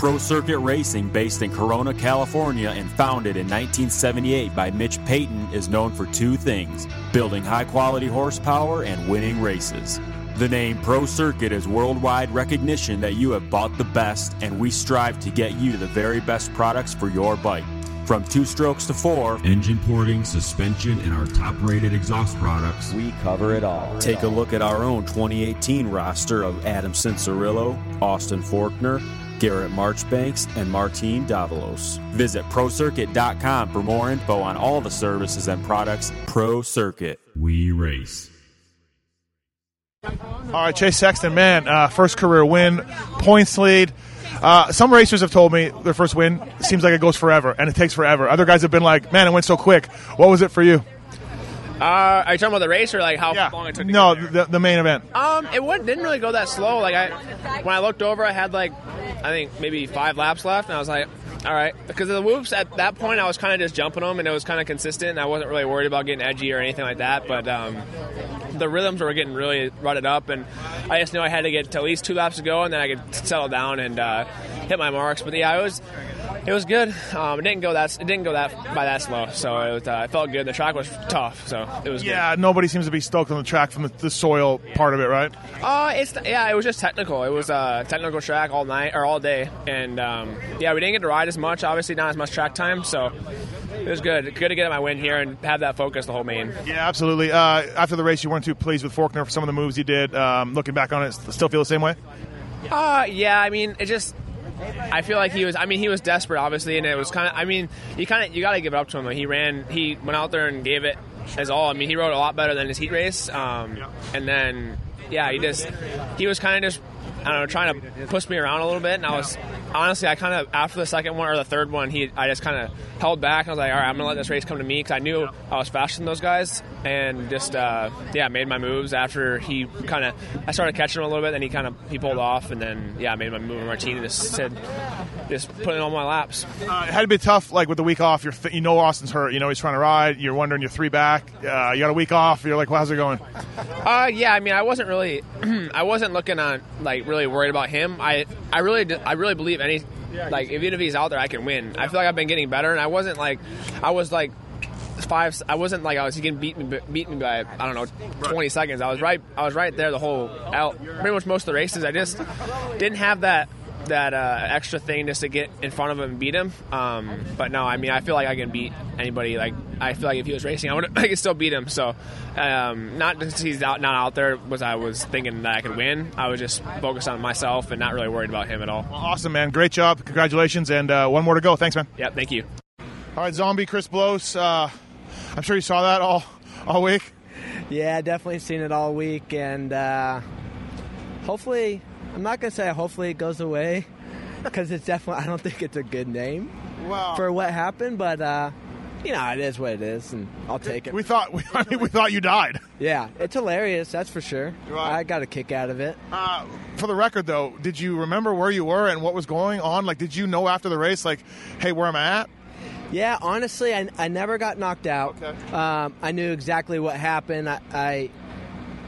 Pro Circuit Racing, based in Corona, California, and founded in 1978 by Mitch Payton, is known for two things building high quality horsepower and winning races. The name Pro Circuit is worldwide recognition that you have bought the best, and we strive to get you the very best products for your bike. From two strokes to four, engine porting, suspension, and our top rated exhaust products, we cover it all. Take a look at our own 2018 roster of Adam Cianciarulo, Austin Forkner, Garrett Marchbanks, and Martine Davalos. Visit ProCircuit.com for more info on all the services and products Pro Circuit. We race. All right, Chase Sexton, man, uh, first career win, points lead. Uh, some racers have told me their first win seems like it goes forever and it takes forever. Other guys have been like, "Man, it went so quick." What was it for you? Uh, are you talking about the race or like how Yeah. long it took? To No, the, the main event. Um, it went, didn't really go that slow. Like I, when I looked over, I had like, I think maybe five laps left, and I was like, all right, because of the whoops at that point, I was kind of just jumping them, and it was kind of consistent, and I wasn't really worried about getting edgy or anything like that. But um, the rhythms were getting really rutted up, and I just knew I had to get to at least two laps to go, and then I could settle down and uh, hit my marks. But yeah, it was. It was good. Um, it didn't go that. It didn't go that by that slow. So it, was, uh, it felt good. The track was tough, so it was. good. Yeah, nobody seems to be stoked on the track from the, the soil part of it, right? Uh, it's yeah, it was just technical. It was a technical track all night or all day, and um, yeah, we didn't get to ride as much. Obviously, not as much track time, so it was good. Good to get my win here and have that focus the whole main. Yeah, absolutely. Uh, after the race, you weren't too pleased with Forkner for some of the moves he did. Um, looking back on it, still feel the same way. Uh, yeah, I mean, it just. I feel like he was. I mean, he was desperate, obviously, and it was kind of. I mean, you kind of you got to give it up to him. He ran. He went out there and gave it his all. I mean, he rode a lot better than his heat race. Um, and then, yeah, he just he was kind of just. I don't know, trying to push me around a little bit, and I was honestly, I kind of after the second one or the third one, he, I just kind of held back. I was like, all right, I'm gonna let this race come to me because I knew I was faster than those guys, and just uh, yeah, made my moves after he kind of, I started catching him a little bit, then he kind of he pulled off, and then yeah, I made my move. And Martini just said, just put in all my laps. Uh, it had to be tough, like with the week off. You're, th- you know, Austin's hurt. You know, he's trying to ride. You're wondering you're three back. Uh, you got a week off. You're like, well, how's it going? Uh, yeah, I mean, I wasn't really, I wasn't looking on like really worried about him. I, I really, I really believe any, like even if he's out there, I can win. I feel like I've been getting better, and I wasn't like, I was like five. I wasn't like I was getting beaten, beaten by I don't know, twenty seconds. I was right, I was right there the whole out, pretty much most of the races. I just didn't have that. That uh, extra thing just to get in front of him and beat him, um, but no, I mean I feel like I can beat anybody. Like I feel like if he was racing, I would I could still beat him. So um, not because he's out, not out there was I was thinking that I could win. I was just focused on myself and not really worried about him at all. Well, awesome, man. Great job. Congratulations, and uh, one more to go. Thanks, man. Yeah, thank you. All right, zombie Chris Blose. Uh, I'm sure you saw that all all week. Yeah, definitely seen it all week, and uh, hopefully, I'm not gonna say hopefully it goes away because it's definitely I don't think it's a good name Wow. for what happened, but uh, you know it is what it is, and I'll take it. We thought we, I mean, we thought you died. Yeah, it's hilarious, that's for sure. Right. I got a kick out of it. Uh, for the record, though, did you remember where you were and what was going on? Like, did you know after the race, like, hey, where am I at? Yeah, honestly, I, I never got knocked out. Okay. Um, I knew exactly what happened. I, I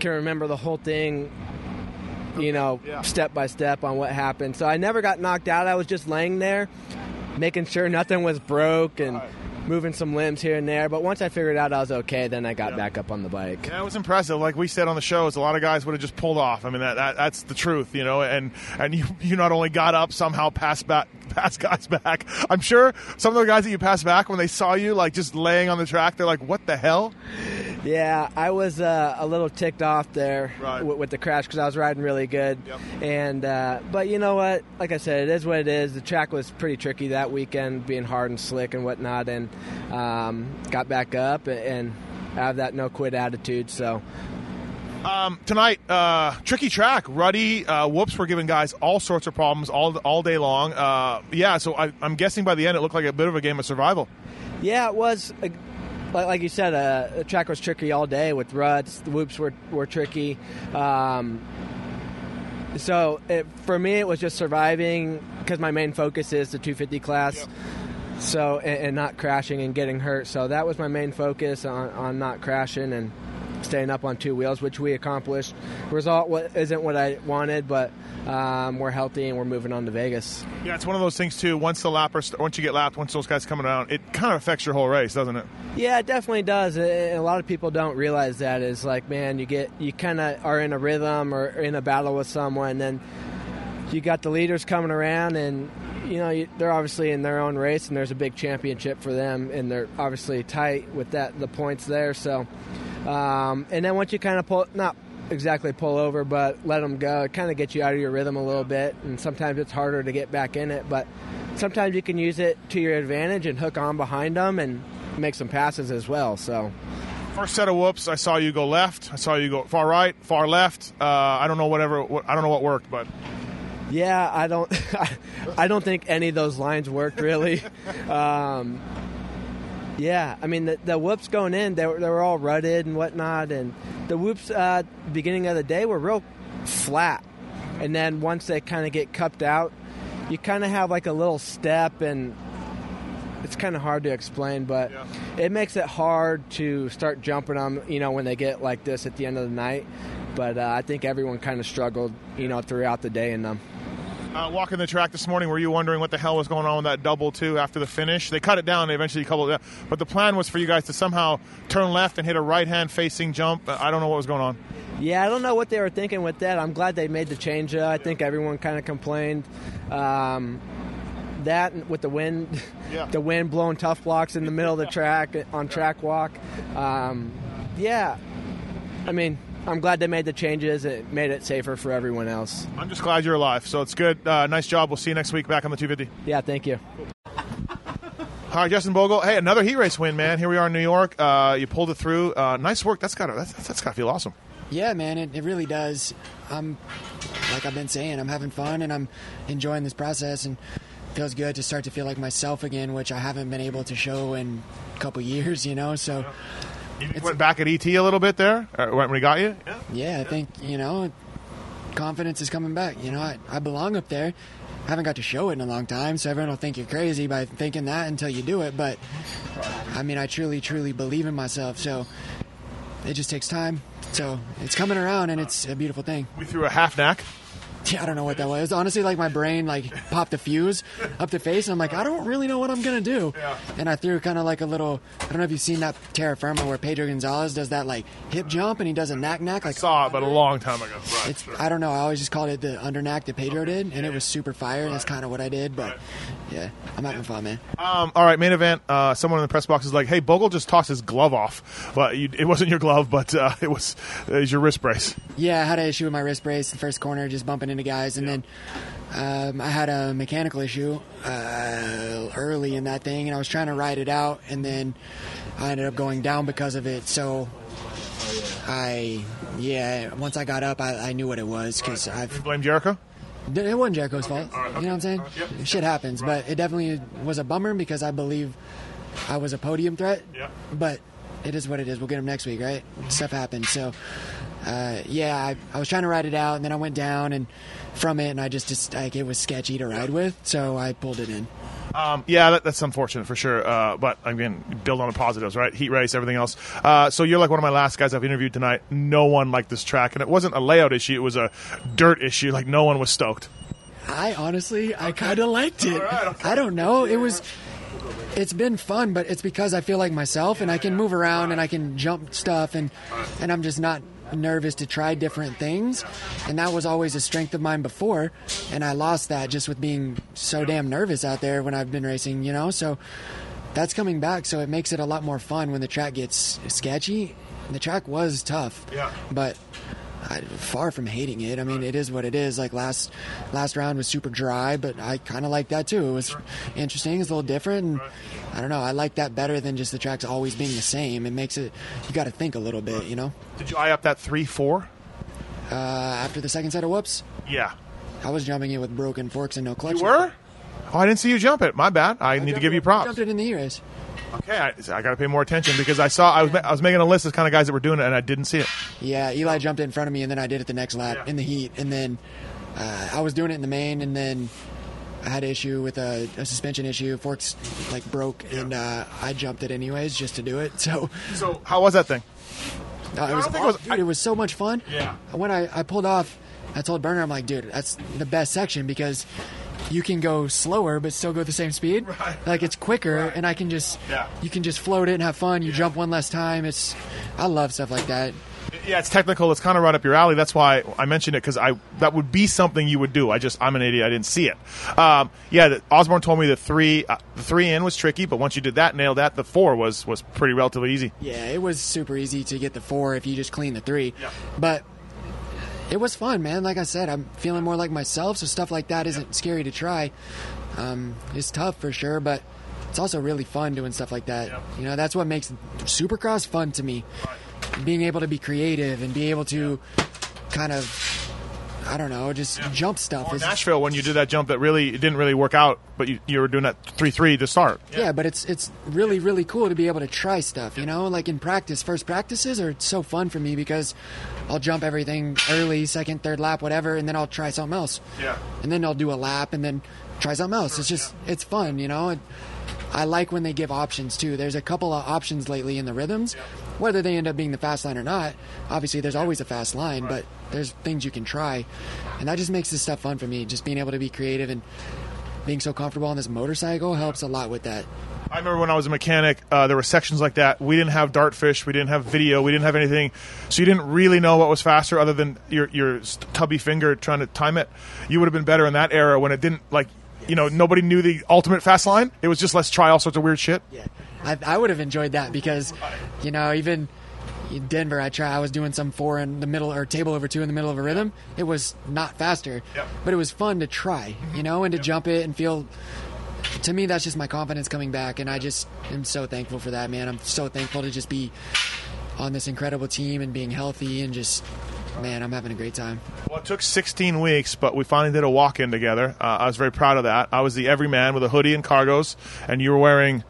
can remember the whole thing, you know, Yeah. step by step on what happened. So I never got knocked out. I was just laying there, making sure nothing was broke and moving some limbs here and there. But once I figured out I was okay, then I got back up on the bike. Yeah, it was impressive. Like we said on the shows, a lot of guys would have just pulled off. I mean, that, that that's the truth, you know. And and you you not only got up somehow, passed back, passed guys back. I'm sure some of the guys that you passed back when they saw you like just laying on the track, they're like, "What the hell?" Yeah, I was uh, a little ticked off there Right. w- with the crash because I was riding really good. Yep. And uh, but you know what? Like I said, it is what it is. The track was pretty tricky that weekend, being hard and slick and whatnot, and um, got back up and I have that no quit attitude. So Um, tonight, uh, tricky track. Ruddy uh, whoops were giving guys all sorts of problems all all day long. Uh, yeah, so I, I'm guessing by the end it looked like a bit of a game of survival. yeah, it was. uh, Like, like you said, uh, the track was tricky all day with ruts. The whoops were were tricky. Um, so it, for me, it was just surviving because my main focus is the 250 class. So and, and not crashing and getting hurt. So that was my main focus on, on not crashing and staying up on two wheels, which we accomplished. Result isn't what I wanted, but um, we're healthy and we're moving on to Vegas. Yeah, it's one of those things too. Once the lapper, once you get lapped, once those guys coming around, it kind of affects your whole race, doesn't it? Yeah, it definitely does. And a lot of people don't realize that. Is like, man, you get you kind of are in a rhythm or in a battle with someone, and then you got the leaders coming around, and you know they're obviously in their own race, and there's a big championship for them, and they're obviously tight with that the points there. So, um, and then once you kind of pull, not exactly pull over, but let them go, it kind of gets you out of your rhythm a little bit, and sometimes it's harder to get back in it, but sometimes you can use it to your advantage and hook on behind them and make some passes as well. So. First set of whoops, I saw you go left. I saw you go far right, far left. Uh, I don't know whatever. What, I don't know what worked, but yeah, I don't. I don't think any of those lines worked really. Um, yeah, I mean the, the whoops going in, they were, they were all rutted and whatnot, and the whoops uh, beginning of the day were real flat, and then once they kind of get cupped out, you kind of have like a little step, and it's kind of hard to explain, but yeah. it makes it hard to start jumping them, you know, when they get like this at the end of the night. But uh, I think everyone kind of struggled, you know, throughout the day in them. Uh, walking the track this morning, were you wondering what the hell was going on with that double two after the finish? They cut it down. They eventually coupled it. Down. But the plan was for you guys to somehow turn left and hit a right hand facing jump. I don't know what was going on. Yeah, I don't know what they were thinking with that. I'm glad they made the change. Uh, I think everyone kind of complained. Um, that with the wind, yeah. the wind blowing tough blocks in the middle of the track on track walk. Um, yeah, I mean, I'm glad they made the changes. It made it safer for everyone else. I'm just glad you're alive. So it's good. Uh, nice job. We'll see you next week back on the 250. Yeah, thank you. All right, Justin Bogle. Hey, another heat race win, man. Here we are in New York. Uh, you pulled it through. Uh, nice work. That's got that's, that's got to feel awesome. Yeah, man. It, it really does. I'm like I've been saying. I'm having fun and I'm enjoying this process and feels good to start to feel like myself again, which I haven't been able to show in a couple years. You know, so. Yeah you went back at ET a little bit there uh, when we got you. Yeah. yeah, I think you know, confidence is coming back. You know, I, I belong up there. I haven't got to show it in a long time, so everyone will think you're crazy by thinking that until you do it. But I mean, I truly, truly believe in myself. So it just takes time. So it's coming around, and it's a beautiful thing. We threw a half nac. Yeah, I don't know what that was. Honestly, like my brain like popped a fuse up the face, and I'm like, I don't really know what I'm gonna do. Yeah. And I threw kind of like a little. I don't know if you've seen that terra firma where Pedro Gonzalez does that like hip jump and he does a knack knack. Like I saw it, but a long time ago. Right, it's I don't know. I always just called it the under knack that Pedro did, and it was super fire. And that's kind of what I did. But yeah, I'm having fun, man. Um, all right, main event. Uh, someone in the press box is like, "Hey, Bogle just tossed his glove off, but you, it wasn't your glove, but uh, it was it was your wrist brace." Yeah, I had an issue with my wrist brace in the first corner, just bumping into guys, and yeah. then um, I had a mechanical issue uh, early in that thing, and I was trying to ride it out, and then I ended up going down because of it. So I, yeah, once I got up, I, I knew what it was because I've. You blame Jericho? It wasn't Jericho's fault. You know what I'm saying? Yep. Shit happens, but it definitely was a bummer because I believe I was a podium threat. But it is what it is. We'll get him next week, right? Stuff happens. So, uh, yeah, I, I was trying to ride it out, and then I went down and from it, and I just, just like it was sketchy to ride with, so I pulled it in. Um, yeah, that, that's unfortunate for sure. Uh, but again, build on the positives, right? Heat race, everything else. Uh, so you're like one of my last guys I've interviewed tonight. No one liked this track, and it wasn't a layout issue; it was a dirt issue. Like no one was stoked. I honestly, I kind of liked it. Right, okay. I don't know. It was. It's been fun, but it's because I feel like myself, and I can move around and I can jump stuff, and and I'm just not nervous to try different things. And that was always a strength of mine before. And I lost that just with being so damn nervous out there when I've been racing, you know? So that's coming back. So it makes it a lot more fun when the track gets sketchy. The track was tough. Yeah. But I, far from hating it. I mean, it is what it is. Like last last round was super dry, but I kind of like that too. It was interesting. It's a little different, and I don't know. I like that better than just the tracks always being the same. It makes it you got to think a little bit, you know. Did you eye up that three four? Uh, after the second set of whoops. Yeah. I was jumping it with broken forks and no clutch. You were? Oh, I didn't see you jump it. My bad. I, I need to give it, you props. I jumped it in the e. Okay, I, I got to pay more attention because I saw I was I was making a list of the kind of guys that were doing it and I didn't see it. Yeah, Eli jumped in front of me and then I did it the next lap yeah. in the heat and then uh, I was doing it in the main and then I had an issue with a, a suspension issue. Forks like broke yeah. and uh, I jumped it anyways just to do it. So so how was that thing? Uh, it was, it was- dude, it was so much fun. Yeah. When I, I pulled off, I told Burner, I'm like, dude, that's the best section because you can go slower but still go the same speed. Right. Like it's quicker, and I can just Yeah. you can just float it and have fun. You jump one less time. It's I love stuff like that. Yeah, it's technical. It's kind of right up your alley. That's why I mentioned it because I that would be something you would do. I just I'm an idiot. I didn't see it. Um, yeah, the, Osborne told me the three uh, the three in was tricky, but once you did that, nailed that, the four was was pretty relatively easy. Yeah, it was super easy to get the four if you just clean the three. Yeah. But it was fun, man. Like I said, I'm feeling more like myself, so stuff like that isn't scary to try. Um, it's tough for sure, but it's also really fun doing stuff like that. Yeah. You know, that's what makes Supercross fun to me. Being able to be creative and be able to kind of, I don't know, just jump stuff. Or Nashville when you did that jump that really it didn't really work out, but you, you were doing that three three to start. Yeah. but it's it's really really cool to be able to try stuff. You know, like in practice, first practices are so fun for me because I'll jump everything early, second, third lap, whatever, and then I'll try something else. Yeah. And then I'll do a lap and then try something else. It's just it's fun, you know. And I like when they give options too. There's a couple of options lately in the rhythms, whether they end up being the fast line or not. Obviously, there's always a fast line, but there's things you can try, and that just makes this stuff fun for me. Just being able to be creative and being so comfortable on this motorcycle helps a lot with that. I remember when I was a mechanic, uh, there were sections like that. We didn't have dartfish, we didn't have video, we didn't have anything, so you didn't really know what was faster other than your your tubby finger trying to time it. You would have been better in that era when it didn't like, you know, nobody knew the ultimate fast line. It was just let's try all sorts of weird shit. Yeah, I, I would have enjoyed that because, you know, even in Denver, I try. I was doing some four in the middle or table over two in the middle of a rhythm. It was not faster, Yep. but it was fun to try, you know, and to jump it and feel. To me, that's just my confidence coming back, and I just am so thankful for that, man. I'm so thankful to just be on this incredible team and being healthy and just, man, I'm having a great time. Well, it took 16 weeks, but we finally did a walk-in together. Uh, I was very proud of that. I was the everyman with a hoodie and cargos, and you were wearing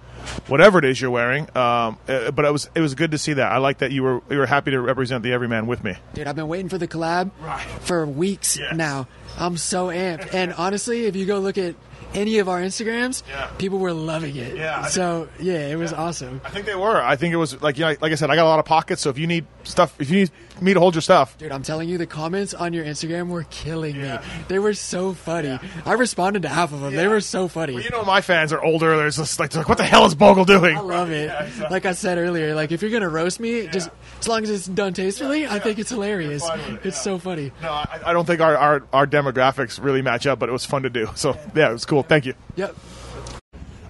whatever it is you're wearing. Um, uh, but it was it was good to see that. I like that you were you were happy to represent the everyman with me. Dude, I've been waiting for the collab Right. for weeks Yes. now. I'm so amped. And honestly, if you go look at any of our Instagrams, Yeah. people were loving it. Yeah, So yeah, it was awesome. I think they were. I think it was like you know, like I said, I got a lot of pockets. So if you need stuff, if you need me to hold your stuff, Dude, I'm telling you, the comments on your Instagram were killing Yeah. me. They were so funny. I responded to half of them. They were so funny. well, you know, my fans are older. There's just like, they're like, what the hell is Bogle doing? I love it. Like I said earlier, like if you're gonna roast me, just as long as it's done tastefully, I think it's hilarious. it, It's yeah. so funny. No, I, I don't think our, our our demographics really match up, but it was fun to do. So yeah, it was cool. Thank you. Yep.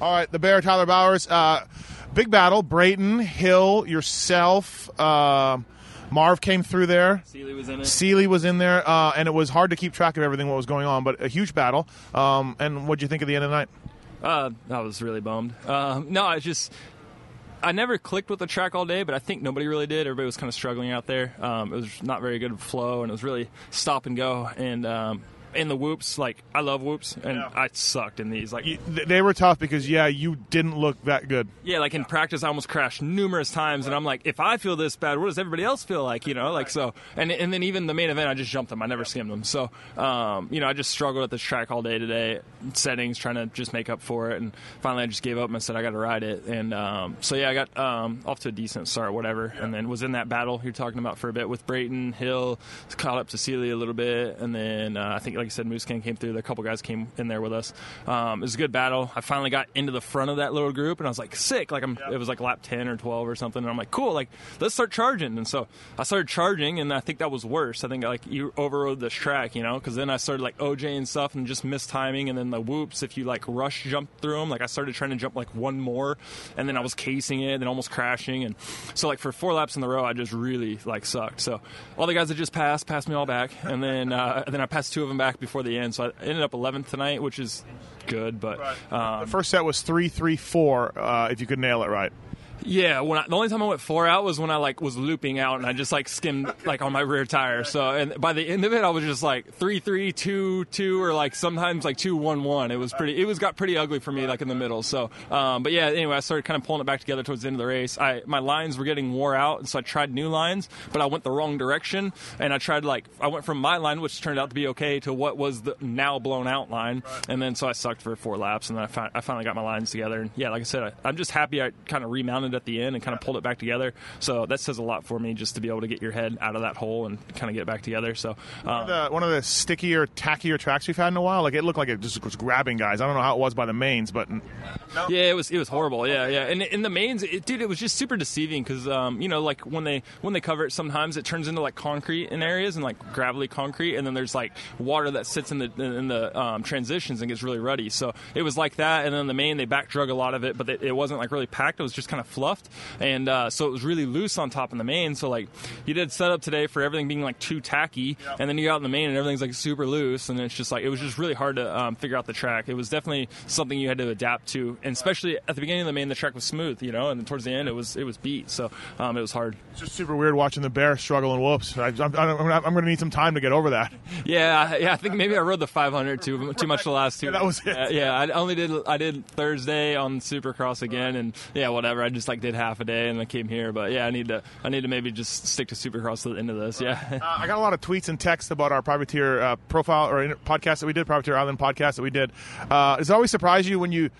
All right, the Bear, Tyler Bowers. Uh, big battle. Brayton, Hill, yourself. Um Marv came through there. Seely was in it. Seely was in there, uh, and it was hard to keep track of everything what was going on, but a huge battle. Um, and what'd you think of the end of the night? Uh, I was really bummed. Um, no, I just I never clicked with the track all day, but I think nobody really did. Everybody was kind of struggling out there. Um, it was not very good flow, and it was really stop and go. And um, in the whoops, like I love whoops, and Yeah. I sucked in these. Like You, they were tough because yeah, you didn't look that good. yeah, like in practice, I almost crashed numerous times, and I'm like, if I feel this bad, what does everybody else feel like? You know, like so. And and then even the main event, I just jumped them. I never skimmed them. So, um, you know, I just struggled at this track all day today, settings, trying to just make up for it. And finally, I just gave up and said I got to ride it. And um, so yeah, I got um, off to a decent start, whatever, and then was in that battle you're talking about for a bit with Brayton Hill, caught up to Seely a little bit, and then uh, I think, like I said, Musquin came through. A couple guys came in there with us. Um, it was a good battle. I finally got into the front of that little group, and I was like, sick. Like I'm, it was like lap ten or twelve or something, and I'm like, cool. Like let's start charging. And so I started charging, and I think that was worse. I think like you overrode this track, you know, because then I started like OJ and stuff, and just missed timing, and then the whoops. If you like rush jump through them, like I started trying to jump like one more, and then I was casing it, and almost crashing, and so like for four laps in the row, I just really like sucked. So all the guys that just passed passed me all back, and then uh, and then I passed two of them back before the end. So I ended up 11th tonight, which is good, but um, The first set was three, three, four. Uh, if you could nail it right. Yeah, when I, the only time I went four out was when I like was looping out and I just like skimmed like on my rear tire. So and by the end of it, I was just like three three two two or like sometimes like two one one. It was pretty. It was got pretty ugly for me like in the middle. So, um, but yeah. Anyway, I started kind of pulling it back together towards the end of the race. I my lines were getting wore out, and so I tried new lines, but I went the wrong direction. And I tried like I went from my line, which turned out to be okay, to what was the now blown out line. And then so I sucked for four laps, and then I, fi- I finally got my lines together. And yeah, like I said, I, I'm just happy I kind of remounted it at the end and kind of pulled it back together. So that says a lot for me just to be able to get your head out of that hole and kind of get it back together. So one, of the, one of the stickier, tackier tracks we've had in a while. Like it looked like it just was grabbing guys. I don't know how it was by the mains, but yeah, it was it was horrible. Yeah, yeah. And in the mains, it, dude, it was just super deceiving because um, you know like when they when they cover it, sometimes it turns into like concrete in areas and like gravelly concrete, and then there's like water that sits in the in the um, transitions and gets really ruddy. So it was like that. And then the main, they back drug a lot of it, but it, it wasn't like really packed. It was just kind of fluffed, and uh, so it was really loose on top in the main. So like you did set up today for everything being like too tacky, and then you got in the main and everything's like super loose, and it's just like it was just really hard to um, figure out the track. It was definitely something you had to adapt to, and especially at the beginning of the main, the track was smooth, you know, and towards the end it was it was beat, so um, it was hard. It's just super weird watching the bear struggle and whoops. I, am going to need some time to get over that. Yeah, yeah. I think maybe I rode the 500 too too much the last two. Yeah, that was it. Uh, yeah, I only did I did Thursday on Supercross again, and yeah, whatever. I just like did half a day and I came here, but yeah, I need to I need to maybe just stick to Supercross to the end of this. Yeah. Uh, I got a lot of tweets and texts about our privateer uh, profile or podcast that we did, privateer island podcast that we did. Uh, does it always surprise you when you?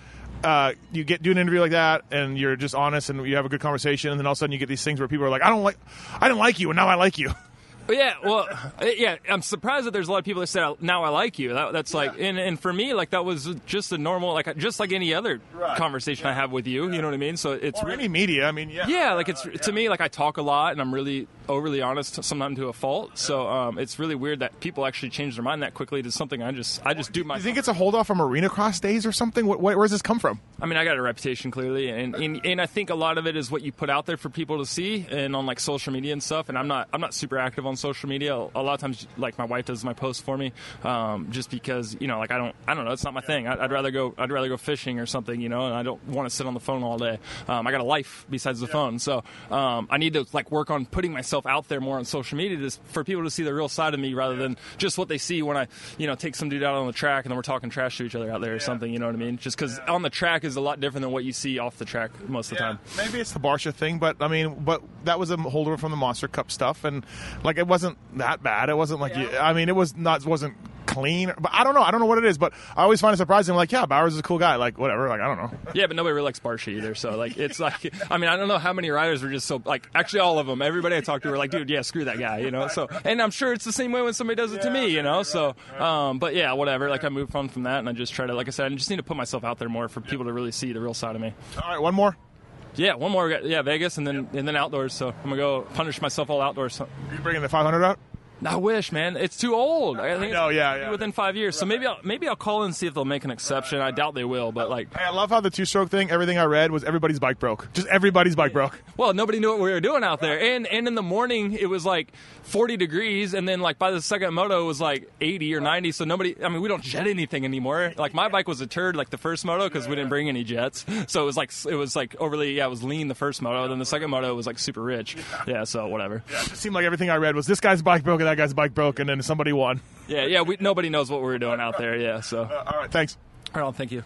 Uh, you get do an interview like that and you're just honest and you have a good conversation and then all of a sudden you get these things where people are like I don't like I didn't like you and now I like you yeah, well, yeah, I'm surprised that there's a lot of people that said, now I like you. That, that's like, and, and for me, like that was just a normal, like just like any other right. conversation yeah. I have with you. You know what I mean? So it's or really any media. I mean, yeah, yeah, like it's to me like I talk a lot and I'm really overly honest, sometimes to a fault. So um, it's really weird that people actually change their mind that quickly to something I just I just do my. Do you think it's a hold off from arena cross days or something? What, where does this come from? I mean, I got a reputation clearly, and, and and I think a lot of it is what you put out there for people to see and on like social media and stuff. And I'm not I'm not super active on social media a lot of times like my wife does my posts for me, um, just because you know like I don't I don't know it's not my thing. I, would rather go I'd rather go fishing or something, you know, and I don't want to sit on the phone all day. Um, I got a life besides the yeah. phone, so um, I need to like work on putting myself out there more on social media to, for people to see the real side of me rather than just what they see when I you know take some dude out on the track and then we're talking trash to each other out there or something. You know what I mean? Just because yeah. on the track is a lot different than what you see off the track most of the time. Maybe it's the Barcia thing, but I mean, but that was a holdover from the Monster Cup stuff, and like it wasn't that bad. It wasn't like yeah. I mean, it was not wasn't clean, but I don't know. I don't know what it is, but I always find it surprising. Like, yeah, Bowers is a cool guy. Like, whatever. Like, I don't know. Yeah, but nobody really likes Barcia either. So like, it's like, I mean, I don't know how many riders were just so like. Actually, all of them. Everybody I talked to were like, dude, yeah, screw that guy. You know. So, and I'm sure it's the same way when somebody does it yeah, to me. You know. So, um, but yeah, whatever. Like, I moved on from that, and I just try to, like I said, I just need to put myself out there more for people to really see the real side of me. All right, one more. Yeah, one more. Yeah, Vegas, and then and then outdoors. So I'm gonna go punish myself all outdoors. You bringing the 500 out? I wish, man. It's too old. I think no, yeah, yeah. Within five years, so maybe I'll maybe I'll call and see if they'll make an exception. I doubt they will, but like. Hey, I love how the two-stroke thing. Everything I read was everybody's bike broke. Just everybody's bike broke. Well, nobody knew what we were doing out there, and and in the morning it was like 40 degrees, and then like by the second moto it was like 80 or 90. So nobody. I mean, we don't jet anything anymore. Like my bike was a turd like the first moto because we didn't bring any jets. So it was like it was like overly yeah it was lean the first moto. Then the second moto was like super rich. Yeah, so whatever. Yeah, it seemed like everything I read was this guy's bike broke and that guy's bike broke, and then somebody won. Yeah, yeah. We, nobody knows what we were doing out there. Yeah. So. Uh, all right. Thanks. All right. Thank you.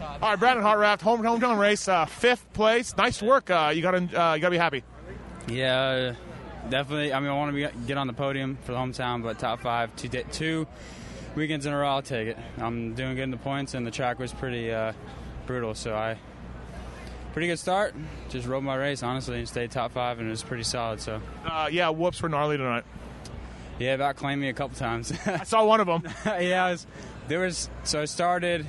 All right, Brandon Hartranft, home hometown race, uh, fifth place. Nice work. Uh, you got to uh, you got to be happy. Yeah, definitely. I mean, I want to get on the podium for the hometown, but top five, two, two weekends in a row, I'll take it. I'm doing good in the points, and the track was pretty uh, brutal, so I pretty good start. Just rode my race honestly and stayed top five, and it was pretty solid. So uh, yeah, whoops for gnarly tonight. Yeah, about claimed me a couple times. I saw one of them. yeah, was, there was so I started.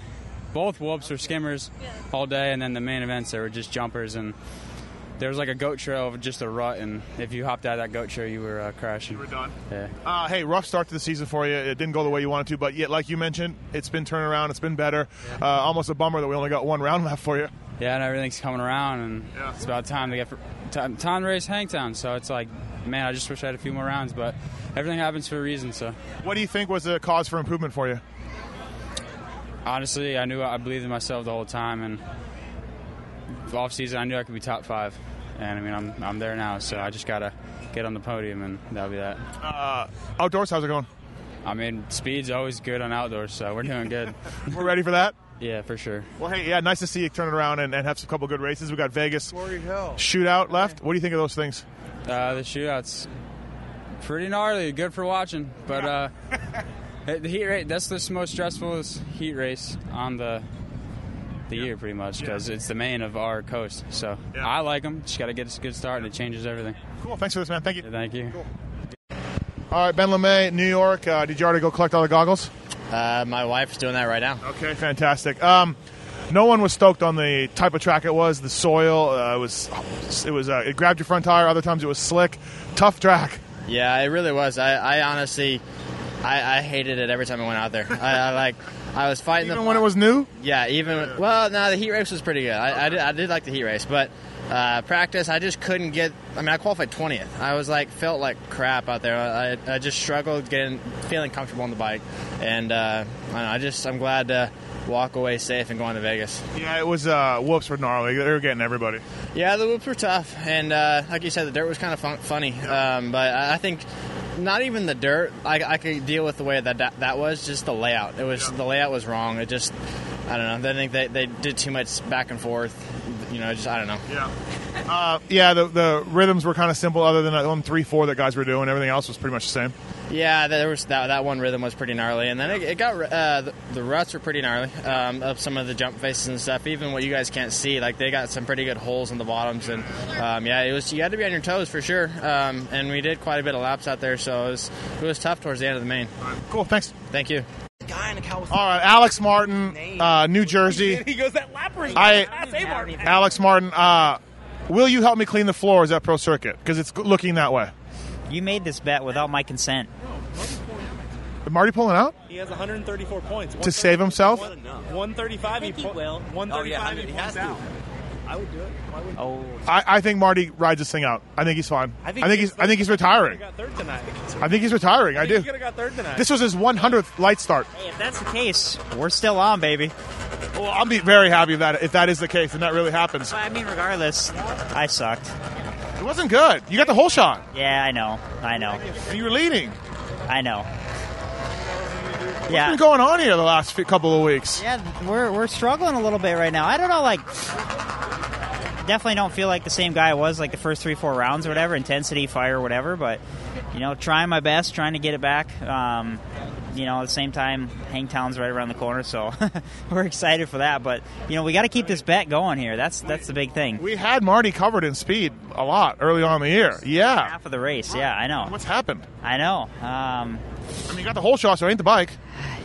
Both whoops were skimmers all day, and then the main events they were just jumpers and there was like a goat trail of just a rut, and if you hopped out of that goat trail, you were uh, crashing. You were done. Yeah. Uh, hey, rough start to the season for you. It didn't go the way you wanted to, but yet, like you mentioned, it's been turning around. It's been better. Yeah. Uh, almost a bummer that we only got one round left for you. Yeah, and everything's coming around, and yeah. it's about time to get for, time, time to race Hangtown. So it's like, man, I just wish I had a few more rounds, but everything happens for a reason. So. What do you think was the cause for improvement for you? Honestly, I knew I believed in myself the whole time, and off season, I knew I could be top five and I mean I'm I'm there now, so I just gotta get on the podium, and that'll be that. Uh, outdoors, how's it going? I mean, speed's always good on outdoors, so we're doing good. we're ready for that. Yeah, for sure. Well, hey, yeah, nice to see you turn it around and, and have a couple good races. We got Vegas shootout left. What do you think of those things? Uh, the shootouts pretty gnarly, good for watching, but uh, the heat race that's the most stressful heat race on the the year pretty much because it's the main of our coast. So I like them. Just got to get a good start, and it changes everything. Cool. Thanks for this, man. Thank you. Thank you. All right, Ben LaMay, New York. Uh, did you already go collect all the goggles? Uh, my wife's doing that right now. Okay, fantastic. Um, no one was stoked on the type of track it was. The soil uh, it was it was uh, it grabbed your front tire. Other times it was slick. Tough track. Yeah, it really was. I, I honestly, I, I hated it every time I went out there. I, I like, I was fighting Even the. when it was new. Yeah, even well, no, the heat race was pretty good. I, I, did, I did like the heat race, but uh, practice, I just couldn't get. I mean, I qualified twentieth. I was like, felt like crap out there. I, I just struggled getting, feeling comfortable on the bike, and uh, I, know, I just, I'm glad to walk away safe and go on to Vegas. Yeah, it was uh, whoops were gnarly. They were getting everybody. Yeah, the whoops were tough, and uh, like you said, the dirt was kind of fun- funny. Um, but I I think not even the dirt. I, I could deal with the way that, that that was. Just the layout. It was the layout was wrong. It just I don't know. I think they, they did too much back and forth. You know, just I don't know. Yeah. Uh, yeah, the, the rhythms were kind of simple, other than that one three four that guys were doing. Everything else was pretty much the same. Yeah, there was that, that one rhythm was pretty gnarly, and then it, it got uh, the, the ruts were pretty gnarly um, of some of the jump faces and stuff. Even what you guys can't see, like they got some pretty good holes in the bottoms, and um, yeah, it was you had to be on your toes for sure. Um, and we did quite a bit of laps out there, so it was it was tough towards the end of the main. Cool, thanks. Thank you. All right, Alex Martin, uh, New Jersey. He goes that lap ring. I- Martin. Alex Martin, uh, will you help me clean the floors at Pro Circuit? Because it's looking that way. You made this bet without my consent. Is Marty pulling out He has 134 points. to save himself? 135. he, pu- 135. he points out. I would do it. Why would Oh, I, I think Marty rides this thing out. I think he's fine. I I think think, he's he's. I think he's retiring. Got third tonight. I think he's retiring. I, I do. think he could've got third tonight. This was his 100th light start. hey, if that's the case, we're still on, baby. Well, I'll be very happy if that if that is the case and that really happens. I mean, regardless, I sucked. It wasn't good. You got the whole shot. Yeah, I know. I know. You were leading. I know. What's Yeah. been going on here the last few, couple of weeks? Yeah, we're we're struggling a little bit right now. I don't know, like definitely don't feel like the same guy I was like the first three, four rounds or whatever, intensity, fire, whatever, but you know, trying my best, trying to get it back. Um, you know, at the same time, Hangtown's right around the corner, so we're excited for that. But you know, we got to keep this bet going here. That's that's the big thing. We had Marty covered in speed a lot early on in the year. Yeah. Half of the race, yeah, I know. What's happened? I know. Um, I mean, you got the whole shot, so it ain't the bike.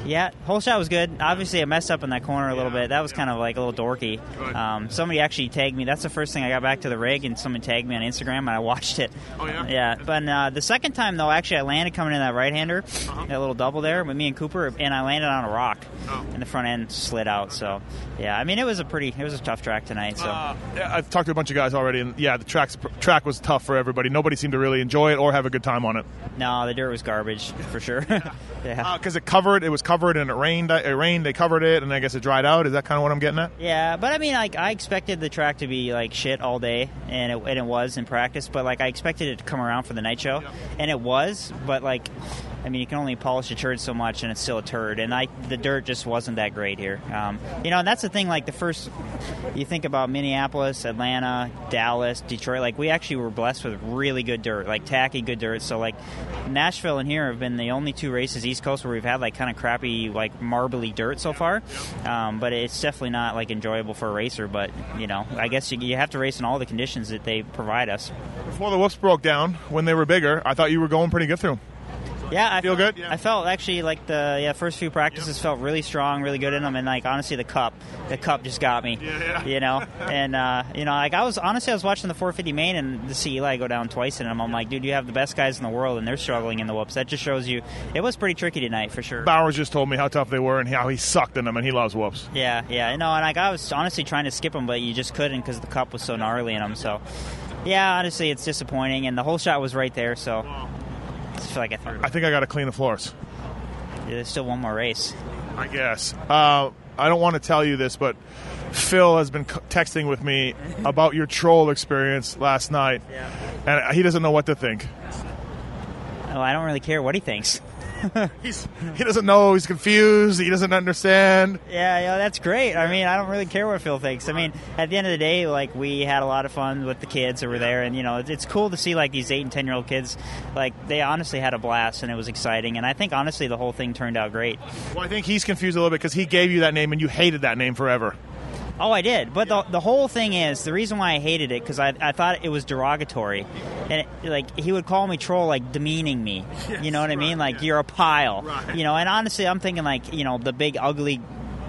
Yeah, whole shot was good. Obviously, I messed up in that corner a little bit. That was kind of like a little dorky. Um, somebody actually tagged me. That's the first thing I got back to the rig, and someone tagged me on Instagram, and I watched it. Oh, yeah? Yeah, but uh, the second time though, actually, I landed coming in that right hander, Uh-huh. that little double there with me and Cooper, and I landed on a rock, Oh. and the front end slid out. So, yeah, I mean, it was a pretty, it was a tough track tonight. So. Uh, yeah, I've talked to a bunch of guys already, and yeah, the track's, track was tough for everybody. Nobody seemed to really enjoy it or have a good time on it. no, the dirt was garbage for sure. yeah. Because it covered, it was covered, and it rained. It rained. They covered it, and I guess it dried out. Is that kind of what I'm getting at? Yeah, but I mean, like I expected the track to be like shit all day, and it, and it was in practice. But like I expected it to come around for the night show, and it was. But like, I mean, you can only polish a turd so much, and it's still a turd. And I, the dirt just wasn't that great here. Um, you know, and that's the thing. Like the first, you think about Minneapolis, Atlanta, Dallas, Detroit. Like we actually were blessed with really good dirt, like tacky good dirt. So like Nashville and here have been the only two races East Coast where we've had like kind of crappy, like marbly dirt so far. Um, but it's definitely not like enjoyable for a racer. But you know, I guess you, you have to race in all the conditions that they provide us. Before the whoops broke down, when they were bigger, I thought you were going pretty good through them. Yeah, I Feel felt, good? I felt actually like the yeah first few practices felt really strong, really good in them, and like honestly the cup, the cup just got me. Yeah. yeah. You know, and uh, you know like I was honestly I was watching the 450 main and to see Eli go down twice in them. I'm like, dude, you have the best guys in the world, and they're struggling in the whoops. That just shows you it was pretty tricky tonight for sure. Bowers just told me how tough they were and how he sucked in them, and he loves whoops. Yeah, yeah, no, and like I was honestly trying to skip them, but you just couldn't because the cup was so gnarly in them. So, yeah, honestly, it's disappointing, and the whole shot was right there. So, feel like I threw. I think I got to clean the floors. Yeah, there's still one more race. I guess. Uh, I don't want to tell you this, but Phil has been texting with me about your troll experience last night, and he doesn't know what to think. Oh, I don't really care what he thinks. He's he doesn't know. He's confused. He doesn't understand. Yeah, yeah, that's great. I mean, I don't really care what Phil thinks. I mean, at the end of the day, like we had a lot of fun with the kids that were there, and you know, it's, it's cool to see like these eight and ten year old kids, like they honestly had a blast, and it was exciting. And I think honestly, the whole thing turned out great. Well, I think he's confused a little bit because he gave you that name and you hated that name forever. Oh, I did. But the, the whole thing is the reason why I hated it because I, I thought it was derogatory, and it, like he would call me troll, like demeaning me. you know what I mean? Like you're a pile. You know, and honestly, I'm thinking like you know the big ugly.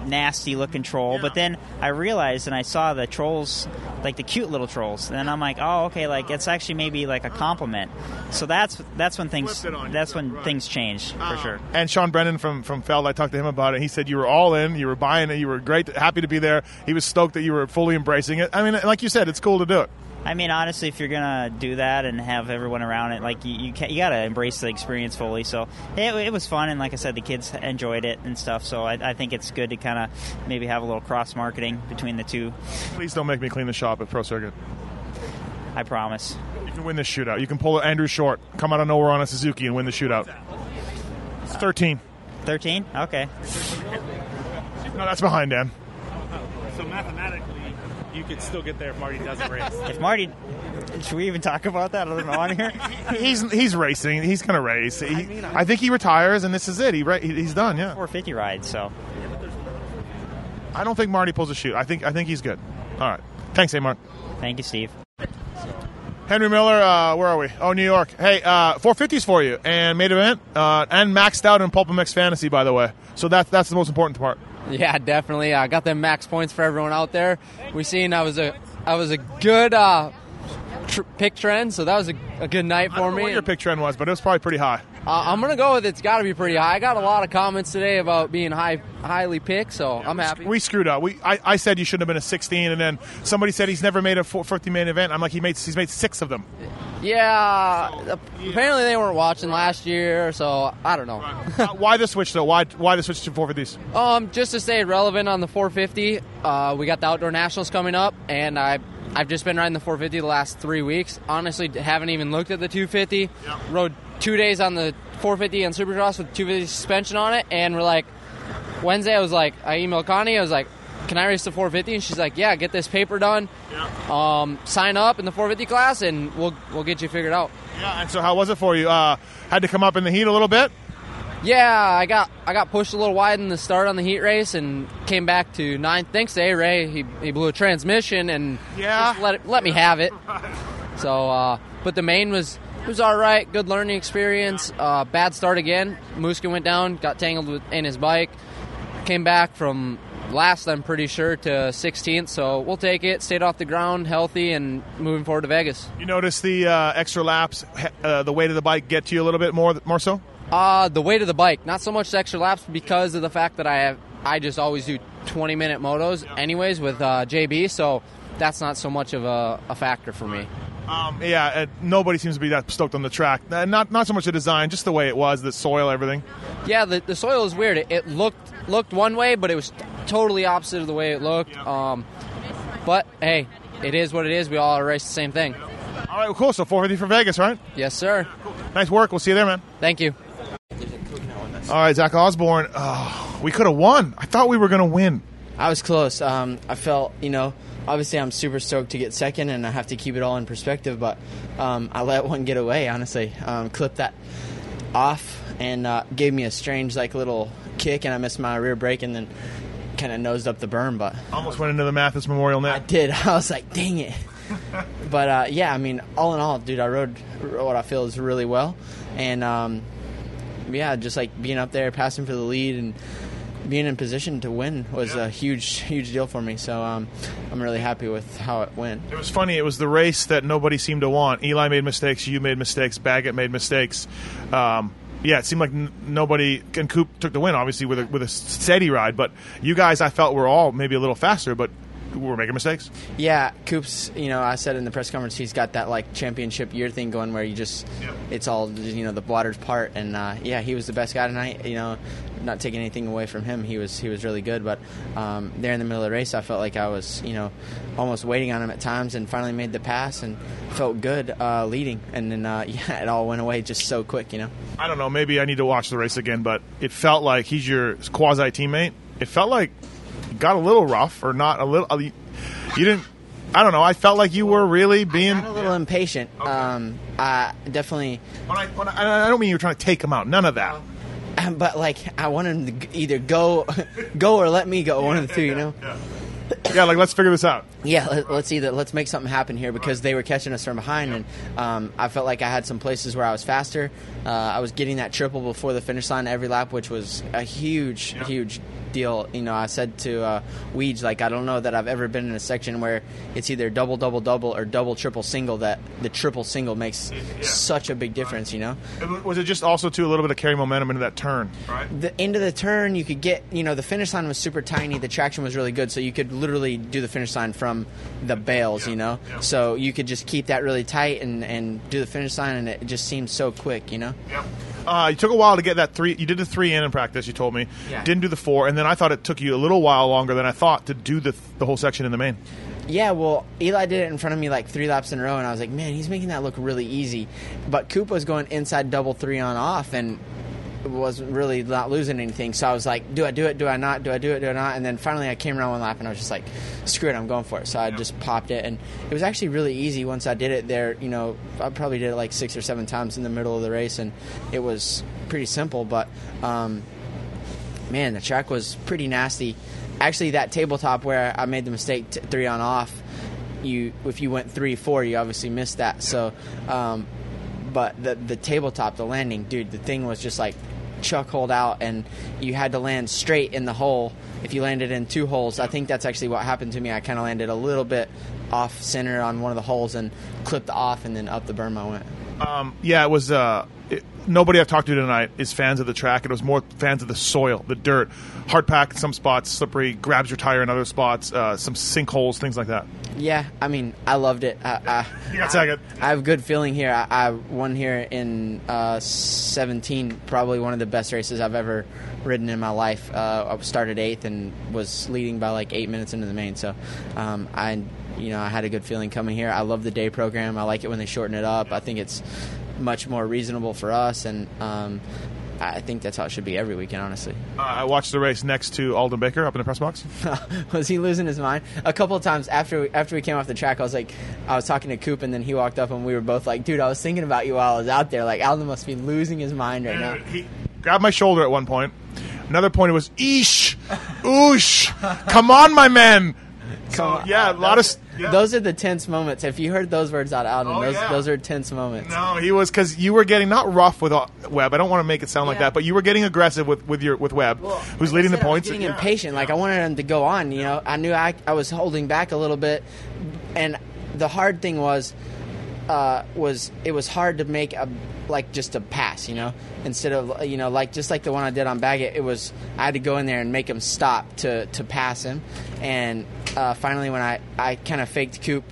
Nasty looking troll, but then I realized and I saw the trolls, like the cute little trolls, and I'm like, oh, okay, like it's actually maybe like a compliment. So that's that's when things that's when things change for sure. And Sean Brennan from from Feld, I talked to him about it. He said you were all in, you were buying it, you were great, happy to be there. He was stoked that you were fully embracing it. I mean, like you said, it's cool to do it. I mean, honestly, if you're gonna do that and have everyone around it, like you, you, can, you gotta embrace the experience fully. So it, it was fun, and like I said, the kids enjoyed it and stuff. So I, I think it's good to kind of maybe have a little cross marketing between the two. Please don't make me clean the shop at Pro Circuit. I promise. You can win this shootout. You can pull Andrew Short, come out of nowhere on a Suzuki, and win the shootout. It's thirteen. Thirteen? Okay. No, that's behind Dan. So mathematically, you could still get there if Marty doesn't race. If Marty, should we even talk about that? I don't know on here. He's he's racing. He's gonna race. He, I, think he retires, and this is it. He ra- he's done. Yeah. 450 ride. So I don't think Marty pulls a shoot. I think I think he's good. All right. Thanks, hey Mark. thank you, Steve. Henry Miller, uh, where are we? Oh, New York. Hey, uh, 450s for you, and main event, uh, and maxed out in PulpMX Fantasy, by the way. So that's that's the most important part. Yeah, definitely. I got them max points for everyone out there. We seen I was a I was a good uh, tr- pick trend, so that was a, a good night I for don't know me. what your pick trend was, but it was probably pretty high. Uh, I'm gonna go with it's got to be pretty high. I got a lot of comments today about being high highly picked, so I'm happy. We screwed up. We I, I said you shouldn't have been a 16, and then somebody said he's never made a 450 main event. I'm like, he made he's made six of them. Yeah, apparently they weren't watching last year, so I don't know. Uh, why the switch though? Why why the switch to 450s? Um, just to stay relevant on the 450, uh, we got the outdoor nationals coming up, and I I've just been riding the 450 the last three weeks. Honestly, haven't even looked at the 250. Rode two days on the 450 and Supercross with 250 suspension on it, and we're like Wednesday. I was like, I emailed Connie. I was like, can I race the 450? And she's like, yeah, get this paper done. Um, sign up in the 450 class, and we'll we'll get you figured out. Yeah. And so how was it for you? Uh, had to come up in the heat a little bit. Yeah, I got I got pushed a little wide in the start on the heat race and came back to ninth. Thanks to A Ray, he, he blew a transmission and Yeah. let it, let me have it. So, uh, but the main was was all right. Good learning experience. Uh, bad start again. Muska went down, got tangled with, in his bike. Came back from last, I'm pretty sure, to 16th. So we'll take it. Stayed off the ground, healthy, and moving forward to Vegas. You notice the uh, extra laps, uh, the weight of the bike get to you a little bit more more so. Uh, the weight of the bike, not so much the extra laps because of the fact that I have I just always do 20 minute motos anyways with uh, JB, so that's not so much of a, a factor for me. Um, yeah, uh, nobody seems to be that stoked on the track. Uh, not not so much the design, just the way it was, the soil, everything. Yeah, the, the soil is weird. It, it looked looked one way, but it was totally opposite of the way it looked. Um, but hey, it is what it is. We all race the same thing. All right, well, cool. So 450 for Vegas, right? Yes, sir. Nice work. We'll see you there, man. Thank you. All right, Zach Osborne. Oh, we could have won. I thought we were going to win. I was close. Um, I felt, you know, obviously I'm super stoked to get second, and I have to keep it all in perspective. But um, I let one get away. Honestly, um, clipped that off and uh, gave me a strange like little kick, and I missed my rear brake, and then kind of nosed up the berm. But Almost went into the Mathis Memorial net. I did. I was like, dang it. but uh, yeah, I mean, all in all, dude, I rode what I feel is really well, and um, yeah, just like being up there, passing for the lead, and being in position to win was a huge, huge deal for me. So um, I'm really happy with how it went. It was funny. It was the race that nobody seemed to want. Eli made mistakes. You made mistakes. Baggett made mistakes. Um, yeah, it seemed like n- nobody and Coop took the win, obviously with a, with a steady ride. But you guys, I felt were all maybe a little faster, but were making mistakes. Yeah, Coops. You know, I said in the press conference he's got that like championship year thing going where you just it's all you know the waters part, and uh, yeah, he was the best guy tonight. You know, not taking anything away from him, he was he was really good. But um, there in the middle of the race, I felt like I was you know almost waiting on him at times, and finally made the pass and felt good uh, leading, and then uh, yeah, it all went away just so quick. You know. I don't know. Maybe I need to watch the race again, but it felt like he's your quasi teammate. It felt like got a little rough, or not a little. You didn't. I don't know. I felt like you were really being. a little impatient. Um, I definitely. When I, when I, I don't mean you were trying to take him out. None of that. But like, I want him to either go, go or let me go. One of the two, you know. Yeah, like let's figure this out. Yeah, let, let's see that. Let's make something happen here because they were catching us from behind, and um, I felt like I had some places where I was faster. Uh, I was getting that triple before the finish line every lap, which was a huge, huge deal. You know, I said to uh, Weege, like, I don't know that I've ever been in a section where it's either double, double, double, or double, triple, single. That the triple single makes such a big difference. You know. Was it just also too a little bit of carry momentum into that turn? Right. the end of the turn you could get you know the finish line was super tiny the traction was really good so you could literally do the finish line from the bales you know so you could just keep that really tight and and do the finish line and it just seemed so quick you know Uh, you took a while to get that three. You did the three in in practice. You told me. Yeah. Didn't do the four, and then I thought it took you a little while longer than I thought to do the the whole section in the main. yeah well eli did it in front of me like three laps in a row and i was like man he's making that look really easy but coop was going inside double three on off and was really not losing anything. So i was like do i do it? Do i not? Do i do it? Do i not? And then finally i came around one lap and i was just like screw it i'm going for it. So i just popped it. And it was actually really easy once i did it there. You know i probably did it like six or seven times in the middle of the race and it was pretty simple. But um, man the track was pretty nasty. Actually that tabletop where i made the mistake t- three on off you if you went three four you obviously missed that. So um, but the the tabletop the landing dude the thing was just like chuck hold out and you had to land straight in the hole if you landed in two holes i think that's actually what happened to me i kind of landed a little bit off center on one of the holes and clipped off and then up the berm i went Um, yeah, it was. Uh, nobody I've talked to tonight is fans of the track. It was more fans of the soil, the dirt, hard pack in some spots, slippery, grabs your tire in other spots, uh, some sinkholes, things like that. Yeah, I mean, I loved it. I, I, You got second. I, I have a good feeling here. I, I won here in uh, 17, probably one of the best races I've ever ridden in my life. Uh, I started eighth and was leading by like eight minutes into the main. So um, I, you know, I had a good feeling coming here. I love the day program. I like it when they shorten it up. I think it's much more reasonable for us, and um, I think that's how it should be every weekend, honestly. Uh, I watched the race next to Aldon Baker up in the press box. was he losing his mind? A couple of times after we, after we came off the track, I was like, I was talking to Coop, and then he walked up, and we were both like, "Dude, I was thinking about you while I was out there. Like, Alden must be losing his mind right now." He grabbed my shoulder at one point. Another point, it was "Eesh, oosh, come on, my man." So, yeah, a lot of. Yeah. Those are the tense moments. If you heard those words out of Aldon, Oh, those yeah. those are tense moments. No, he was because you were getting not rough with uh, Webb. I don't want to make it sound like that, but you were getting aggressive with, with your with Webb, who's leading the I was points. getting impatient. Like I wanted him to go on. You know, I knew I, I was holding back a little bit, and the hard thing was, uh, was it was hard to make a like just a pass. You know, instead of you know like just like the one I did on Baggett, it was I had to go in there and make him stop to to pass him, and uh, finally when I I kind of faked Coop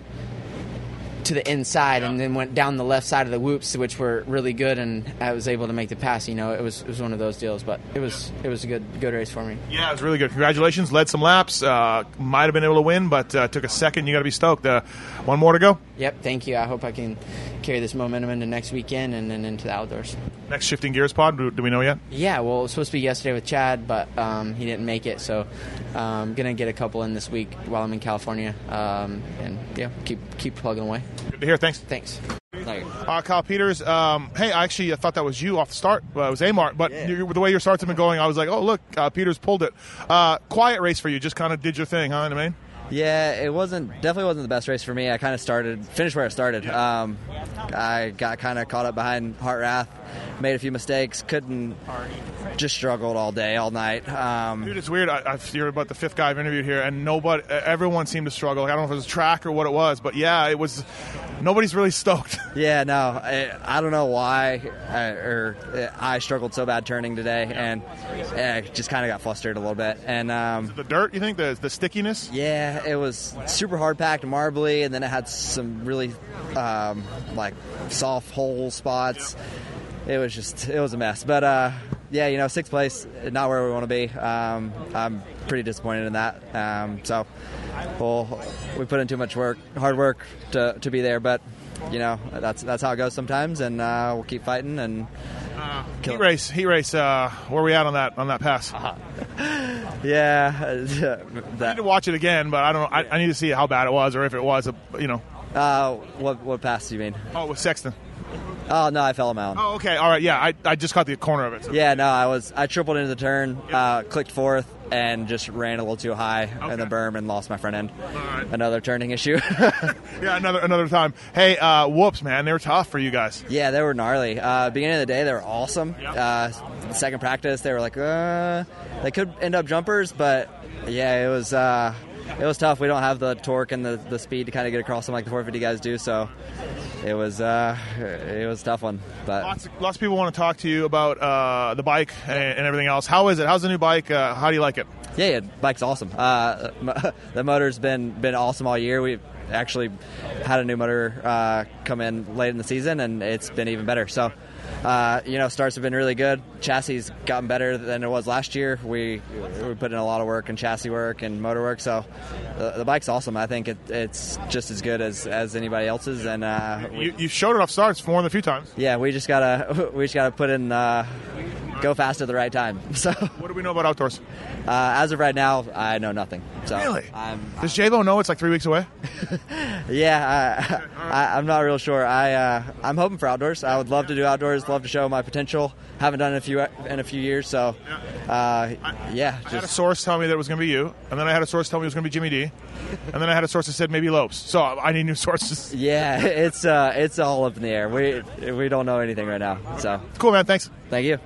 to the inside and then went down the left side of the whoops, which were really good, and I was able to make the pass. You know, it was it was one of those deals, but it was it was a good good race for me. Yeah, it was really good. Congratulations. Led some laps. Uh, might have been able to win, but uh, took a second. You got to be stoked. Uh, one more to go. Yep, thank you. I hope I can carry this momentum into next weekend and then into the outdoors. Next shifting gears pod. Do, do we know yet? Yeah, well, it was supposed to be yesterday with Chad, but um, he didn't make it, so I'm gonna get a couple in this week while I'm in California, um, and yeah, keep keep plugging away. Good to hear. Thanks. Thanks. Uh, Kyle Peters. Um, hey, I actually I thought that was you off the start. Uh, it was Amart, but you, the way your starts have been going, I was like, oh look, uh, Peters pulled it. Uh, quiet race for you. Just kind of did your thing, huh? In the main. Yeah, it wasn't definitely wasn't the best race for me. I kind of started finished where I started. Um, I got kind of caught up behind Hartranft, made a few mistakes, couldn't just struggled all day, all night. Um, Dude, it's weird. I, I hear about the fifth guy I've interviewed here, and nobody, everyone seemed to struggle. Like, I don't know if it was track or what it was, but yeah, it was. Nobody's really stoked. Yeah, no, I, I don't know why, I, or uh, I struggled so bad turning today, and uh, just kind of got flustered a little bit. And um, the dirt, you think the the stickiness? Yeah, it was super hard packed, marbly, and then it had some really um, like soft hole spots. It was just it was a mess. But uh, yeah, you know, sixth place, not where we want to be. Um, I'm pretty disappointed in that. Um, so, well, we put in too much work, hard work to, to be there, but you know that's that's how it goes sometimes, and uh, we'll keep fighting and. Heat race, heat race. Uh, where are we at on that on that pass? Yeah, I need to watch it again, but I don't. know. I, I need to see how bad it was, or if it was a, you know. Uh, what what pass do you mean? Oh, with Sexton. Oh no, I fell him out. Oh, okay, all right, yeah. I, I just caught the corner of it. so- Yeah, no, I was I tripled into the turn, uh, clicked fourth, and just ran a little too high in the berm and lost my front end. Another turning issue. Yeah, another another time. Hey, uh, whoops, man, they were tough for you guys. Yeah, they were gnarly. Uh, beginning of the day, they were awesome. Uh, second practice, they were like, uh, they could end up jumpers, but yeah, it was uh, it was tough. We don't have the torque and the, the speed to kind of get across them like the 450 guys do, so it was uh, it was a tough one. But Lots of, lots of people want to talk to you about uh, the bike and, and everything else. How is it? How's the new bike? Uh, how do you like it? yeah, yeah, bike's awesome. Uh, the motor's been been awesome all year. We've actually had a new motor uh, come in late in the season, and it's been even better. So. Uh, you know, starts have been really good. Chassis has gotten better than it was last year. We we put in a lot of work in chassis work and motor work, so the, the bike's awesome. I think it, it's just as good as, as anybody else's, and uh, You, you showed it off starts for more than a few times. yeah, we just gotta we just gotta put in uh, go fast at the right time. So what do we know about outdoors? Uh, as of right now, I know nothing. So Really? I'm, Does know it's like three weeks away? yeah, I, I, I'm not real sure. I uh, I'm hoping for outdoors. I would love to do outdoors. Love to show my potential. Haven't done it in a few in a few years, so uh, yeah. I had a source tell me that it was going to be you, and then I had a source tell me it was going to be Jimmy D, and then I had a source that said maybe Lopes. So I need new sources. Yeah, it's uh, it's all up in the air. We we don't know anything right now. So cool, man. Thanks. Thank you.